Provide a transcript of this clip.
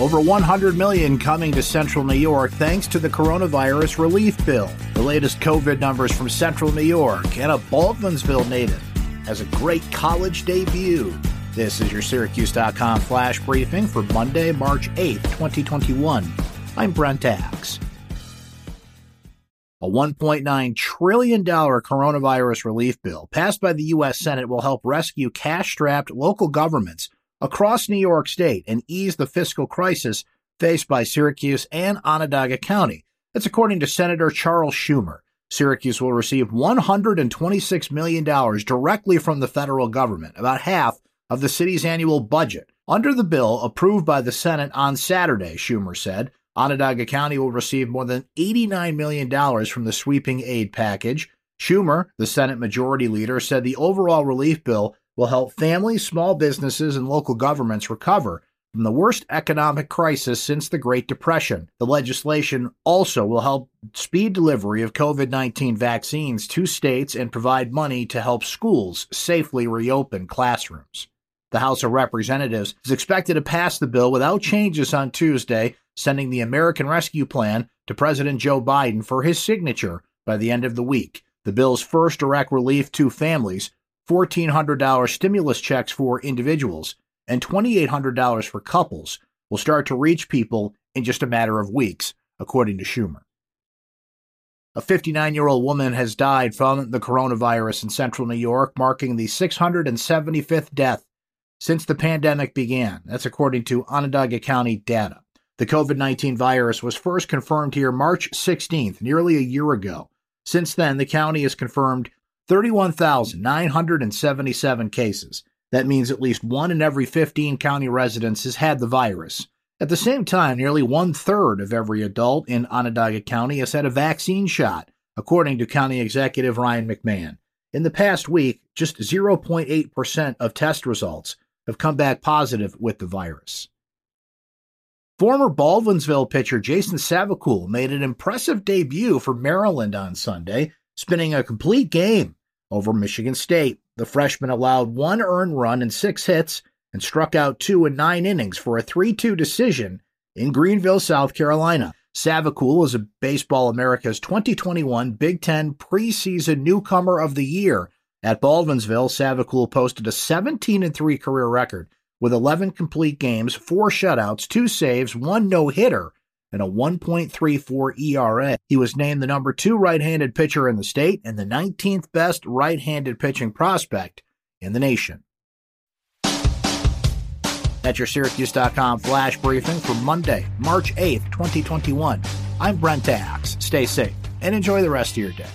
Over 100 million coming to central New York thanks to the coronavirus relief bill. The latest COVID numbers from central New York and a Baldwinsville native has a great college debut. This is your Syracuse.com flash briefing for Monday, March 8th, 2021. I'm Brent Axe. A $1.9 trillion coronavirus relief bill passed by the U.S. Senate will help rescue cash strapped local governments across New York State and ease the fiscal crisis faced by Syracuse and Onondaga County. That's according to Senator Charles Schumer. Syracuse will receive $126 million directly from the federal government, about half of the city's annual budget. Under the bill approved by the Senate on Saturday, Schumer said, Onondaga County will receive more than $89 million from the sweeping aid package. Schumer, the Senate Majority Leader, said the overall relief bill will help families, small businesses, and local governments recover from the worst economic crisis since the Great Depression. The legislation also will help speed delivery of COVID 19 vaccines to states and provide money to help schools safely reopen classrooms. The House of Representatives is expected to pass the bill without changes on Tuesday, sending the American Rescue Plan to President Joe Biden for his signature by the end of the week. The bill's first direct relief to families $1,400 stimulus checks for individuals and $2,800 for couples will start to reach people in just a matter of weeks, according to Schumer. A 59 year old woman has died from the coronavirus in central New York, marking the 675th death since the pandemic began. That's according to Onondaga County data. The COVID 19 virus was first confirmed here March 16th, nearly a year ago. Since then, the county has confirmed 31,977 cases. That means at least one in every 15 county residents has had the virus. At the same time, nearly one third of every adult in Onondaga County has had a vaccine shot, according to County Executive Ryan McMahon. In the past week, just 0.8% of test results have come back positive with the virus. Former Baldwinsville pitcher Jason Savacool made an impressive debut for Maryland on Sunday, spinning a complete game over Michigan State. The freshman allowed one earned run and six hits and struck out two in nine innings for a 3 2 decision in Greenville, South Carolina. Savacool is a Baseball America's 2021 Big Ten preseason newcomer of the year. At Baldwinsville, Savacool posted a 17 3 career record with 11 complete games, four shutouts, two saves, one no hitter, and a 1.34 ERA. He was named the number two right handed pitcher in the state and the 19th best right handed pitching prospect in the nation. That's your Syracuse.com flash briefing for Monday, March 8th, 2021. I'm Brent Axe. Stay safe and enjoy the rest of your day.